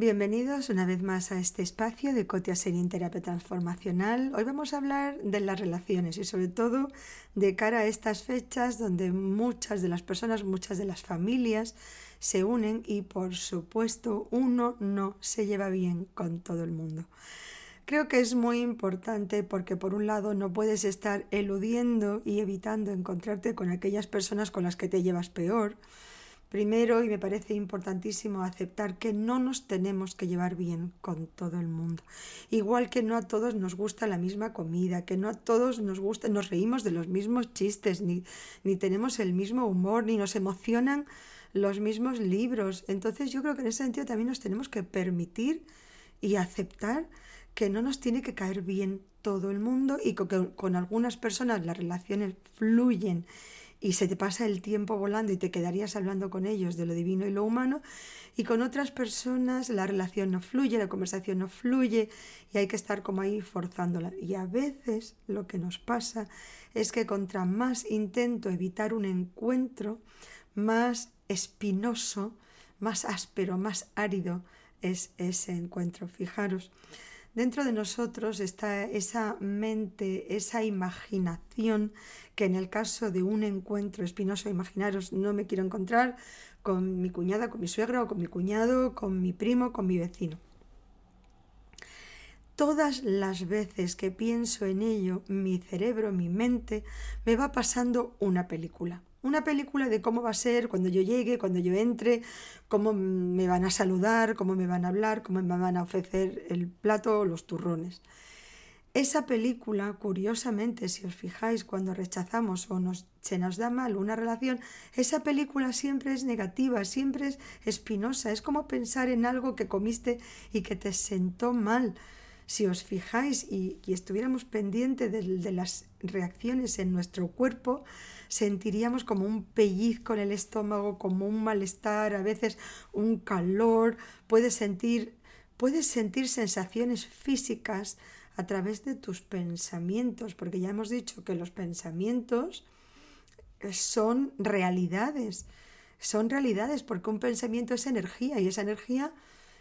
Bienvenidos una vez más a este espacio de Cotia Serín Terapia Transformacional. Hoy vamos a hablar de las relaciones y sobre todo de cara a estas fechas donde muchas de las personas, muchas de las familias se unen y por supuesto uno no se lleva bien con todo el mundo. Creo que es muy importante porque por un lado no puedes estar eludiendo y evitando encontrarte con aquellas personas con las que te llevas peor, Primero, y me parece importantísimo aceptar que no nos tenemos que llevar bien con todo el mundo. Igual que no a todos nos gusta la misma comida, que no a todos nos gusta, nos reímos de los mismos chistes, ni, ni tenemos el mismo humor, ni nos emocionan los mismos libros. Entonces yo creo que en ese sentido también nos tenemos que permitir y aceptar que no nos tiene que caer bien todo el mundo y que con algunas personas las relaciones fluyen y se te pasa el tiempo volando y te quedarías hablando con ellos de lo divino y lo humano, y con otras personas la relación no fluye, la conversación no fluye y hay que estar como ahí forzándola. Y a veces lo que nos pasa es que contra más intento evitar un encuentro, más espinoso, más áspero, más árido es ese encuentro. Fijaros, Dentro de nosotros está esa mente, esa imaginación que en el caso de un encuentro espinoso, imaginaros, no me quiero encontrar con mi cuñada, con mi suegra o con mi cuñado, con mi primo, con mi vecino. Todas las veces que pienso en ello, mi cerebro, mi mente, me va pasando una película. Una película de cómo va a ser cuando yo llegue, cuando yo entre, cómo me van a saludar, cómo me van a hablar, cómo me van a ofrecer el plato o los turrones. Esa película, curiosamente, si os fijáis, cuando rechazamos o nos, se nos da mal una relación, esa película siempre es negativa, siempre es espinosa. Es como pensar en algo que comiste y que te sentó mal. Si os fijáis y, estuviéramos pendientes de las reacciones en nuestro cuerpo, sentiríamos como un pellizco en el estómago, como un malestar, a veces un calor, puedes sentir, puedes sentir sensaciones físicas a través de tus pensamientos, porque ya hemos dicho que los pensamientos son realidades, son realidades porque un pensamiento es energía y esa energía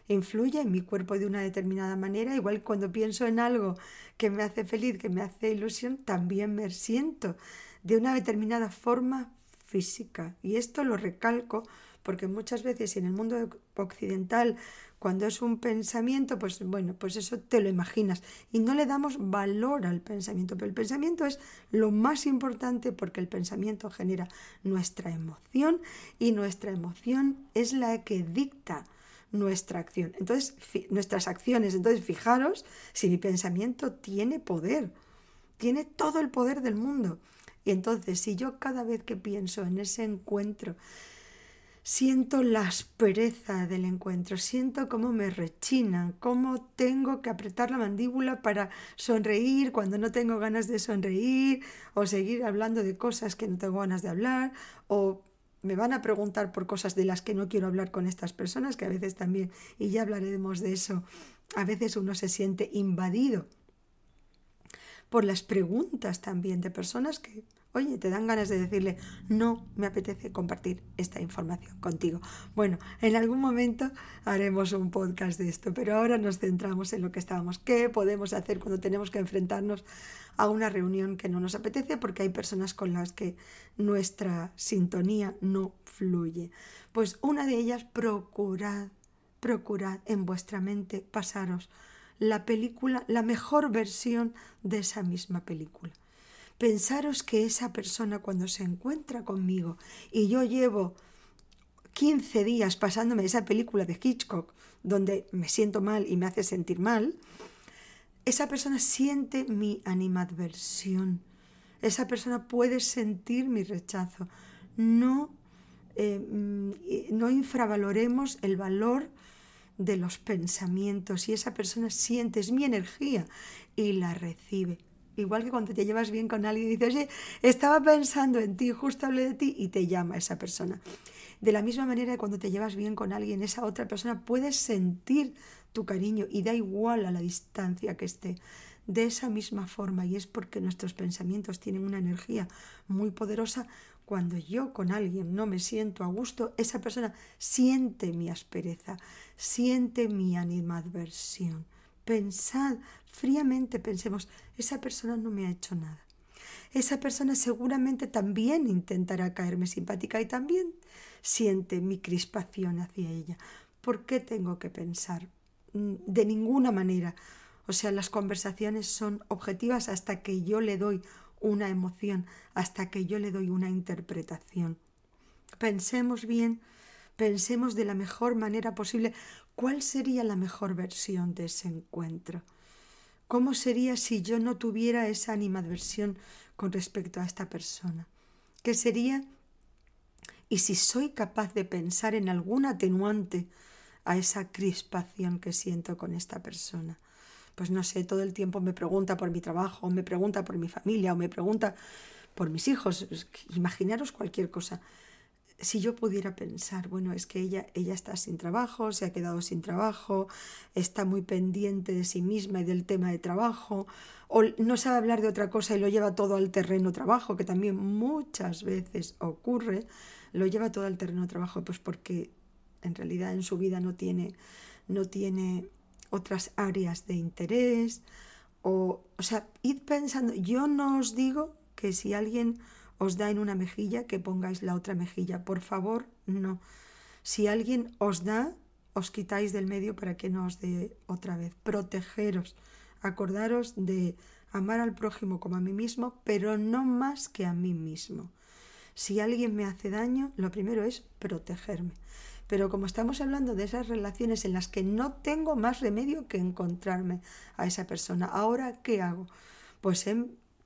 influye en mi cuerpo de una determinada manera, igual cuando pienso en algo que me hace feliz, que me hace ilusión, también me siento de una determinada forma física. Y esto lo recalco porque muchas veces en el mundo occidental, cuando es un pensamiento, pues bueno, pues eso te lo imaginas y no le damos valor al pensamiento, pero el pensamiento es lo más importante porque el pensamiento genera nuestra emoción y nuestra emoción es la que dicta nuestra acción. Entonces, nuestras acciones, entonces fijaros si mi pensamiento tiene poder, tiene todo el poder del mundo. Y entonces, si yo cada vez que pienso en ese encuentro, siento la aspereza del encuentro, siento cómo me rechinan, cómo tengo que apretar la mandíbula para sonreír cuando no tengo ganas de sonreír, o seguir hablando de cosas que no tengo ganas de hablar, o me van a preguntar por cosas de las que no quiero hablar con estas personas, que a veces también, y ya hablaremos de eso, a veces uno se siente invadido por las preguntas también de personas que oye, te dan ganas de decirle, no me apetece compartir esta información contigo. Bueno, en algún momento haremos un podcast de esto, pero ahora nos centramos en lo que estábamos. ¿Qué podemos hacer cuando tenemos que enfrentarnos a una reunión que no nos apetece porque hay personas con las que nuestra sintonía no fluye? Pues una de ellas, procurad, procurad en vuestra mente pasaros la película, la mejor versión de esa misma película. Pensaros que esa persona cuando se encuentra conmigo y yo llevo 15 días pasándome esa película de Hitchcock donde me siento mal y me hace sentir mal, esa persona siente mi animadversión. Esa persona puede sentir mi rechazo. No, eh, mm, no infravaloremos el valor de los pensamientos y esa persona siente, es mi energía y la recibe. Igual que cuando te llevas bien con alguien y dices, estaba pensando en ti, justo hablé de ti y te llama esa persona. De la misma manera que cuando te llevas bien con alguien, esa otra persona puede sentir tu cariño y da igual a la distancia que esté. de esa misma forma y es porque nuestros pensamientos tienen una energía muy poderosa. Cuando yo con alguien no me siento a gusto, esa persona siente mi aspereza, siente mi animadversión. Pensad fríamente, pensemos, esa persona no me ha hecho nada. Esa persona seguramente también intentará caerme simpática y también siente mi crispación hacia ella. ¿Por qué tengo que pensar? Mm, de ninguna manera. O sea, las conversaciones son objetivas hasta que yo le doy una emoción, hasta que yo le doy una interpretación. Pensemos bien, pensemos de la mejor manera posible cuál sería la mejor versión de ese encuentro. ¿Cómo sería si yo no tuviera esa animadversión con respecto a esta persona? ¿Qué sería? Y si soy capaz de pensar en algún atenuante a esa crispación que siento con esta persona. Pues no sé, todo el tiempo me pregunta por mi trabajo, o me pregunta por mi familia, o me pregunta por mis hijos. Imaginaros cualquier cosa. Si yo pudiera pensar, bueno, es que ella, ella está sin trabajo, se ha quedado sin trabajo, está muy pendiente de sí misma y del tema de trabajo, o no sabe hablar de otra cosa y lo lleva todo al terreno trabajo, que también muchas veces ocurre, lo lleva todo al terreno trabajo, pues porque en realidad en su vida no tiene, no tiene otras áreas de interés. O, o sea, id pensando, yo no os digo que si alguien os da en una mejilla, que pongáis la otra mejilla. Por favor, no. Si alguien os da, os quitáis del medio para que no os dé otra vez. Protegeros. Acordaros de amar al prójimo como a mí mismo, pero no más que a mí mismo. Si alguien me hace daño, lo primero es protegerme. Pero como estamos hablando de esas relaciones en las que no tengo más remedio que encontrarme a esa persona, ahora ¿qué hago? Pues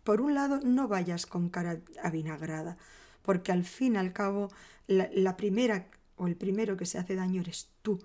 por un lado no vayas con cara avinagrada, porque al fin y al cabo la, la primera o el primero que se hace daño eres tú.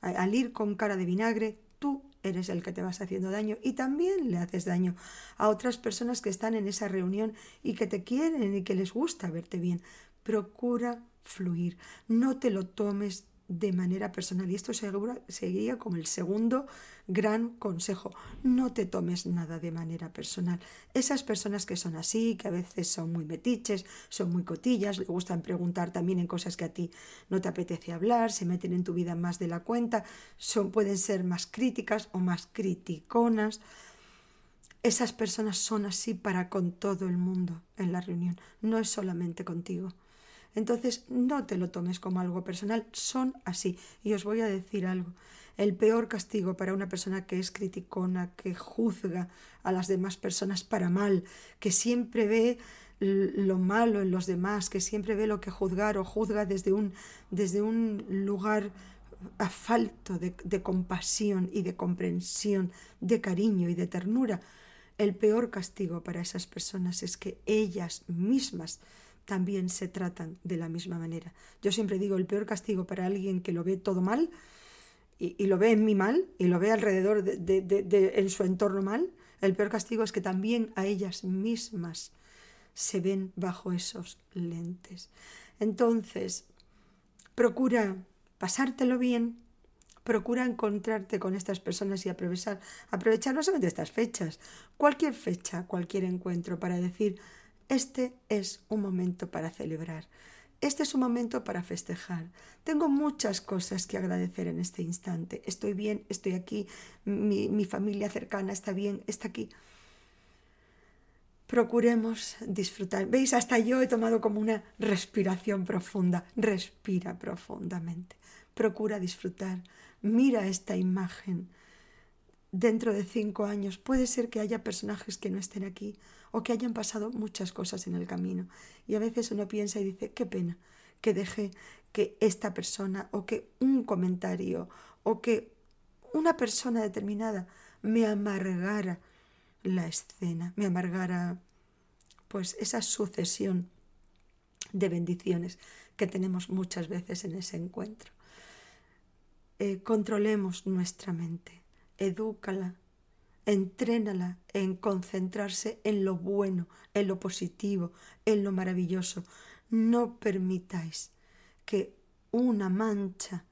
Al ir con cara de vinagre, tú eres el que te vas haciendo daño y también le haces daño a otras personas que están en esa reunión y que te quieren y que les gusta verte bien. Procura fluir. No te lo tomes de manera personal. Y esto seguía como el segundo gran consejo. No te tomes nada de manera personal. Esas personas que son así, que a veces son muy metiches, son muy cotillas, le gustan preguntar también en cosas que a ti no te apetece hablar, se meten en tu vida más de la cuenta, son, pueden ser más críticas o más criticonas. Esas personas son así para con todo el mundo en la reunión, no es solamente contigo. Entonces no te lo tomes como algo personal, son así. Y os voy a decir algo. El peor castigo para una persona que es criticona, que juzga a las demás personas para mal, que siempre ve lo malo en los demás, que siempre ve lo que juzgar o juzga desde un, desde un lugar a falto de, de compasión y de comprensión, de cariño y de ternura. El peor castigo para esas personas es que ellas mismas también se tratan de la misma manera. Yo siempre digo, el peor castigo para alguien que lo ve todo mal y, lo ve en mí mal y lo ve alrededor de, en su entorno mal, el peor castigo es que también a ellas mismas se ven bajo esos lentes. Entonces, procura pasártelo bien, procura encontrarte con estas personas y aprovechar, aprovechar no solamente estas fechas, cualquier fecha, cualquier encuentro para decir, este es un momento para celebrar. Este es un momento para festejar. Tengo muchas cosas que agradecer en este instante. Estoy bien, estoy aquí, mi, familia cercana está bien, está aquí. Procuremos disfrutar. ¿Veis? Hasta yo he tomado como una respiración profunda. Respira profundamente. Procura disfrutar. Mira esta imagen. Dentro de cinco años puede ser que haya personajes que no estén aquí o que hayan pasado muchas cosas en el camino. Y a veces uno piensa y dice, qué pena que deje que esta persona o que un comentario o que una persona determinada me amargara la escena, me amargara pues esa sucesión de bendiciones que tenemos muchas veces en ese encuentro. Eh, controlemos nuestra mente, edúcala, Entrénala en concentrarse en lo bueno, en lo positivo, en lo maravilloso. No permitáis que una mancha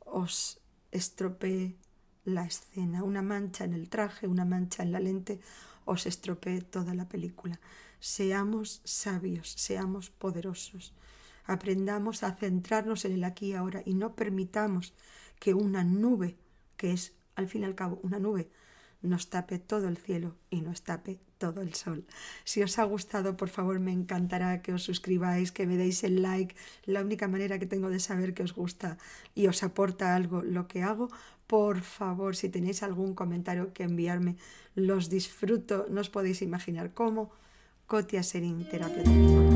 os estropee la escena. Una mancha en el traje, una mancha en la lente, os estropee toda la película. Seamos sabios, seamos poderosos. Aprendamos a centrarnos en el aquí y ahora y no permitamos que una nube, que es al fin y al cabo una nube, nos tape todo el cielo y nos tape todo el sol. Si os ha gustado, por favor, me encantará que os suscribáis, que me deis el like. La única manera que tengo de saber que os gusta y os aporta algo lo que hago, por favor, si tenéis algún comentario que enviarme, los disfruto, no os podéis imaginar cómo. Cotia Serín, terapeuta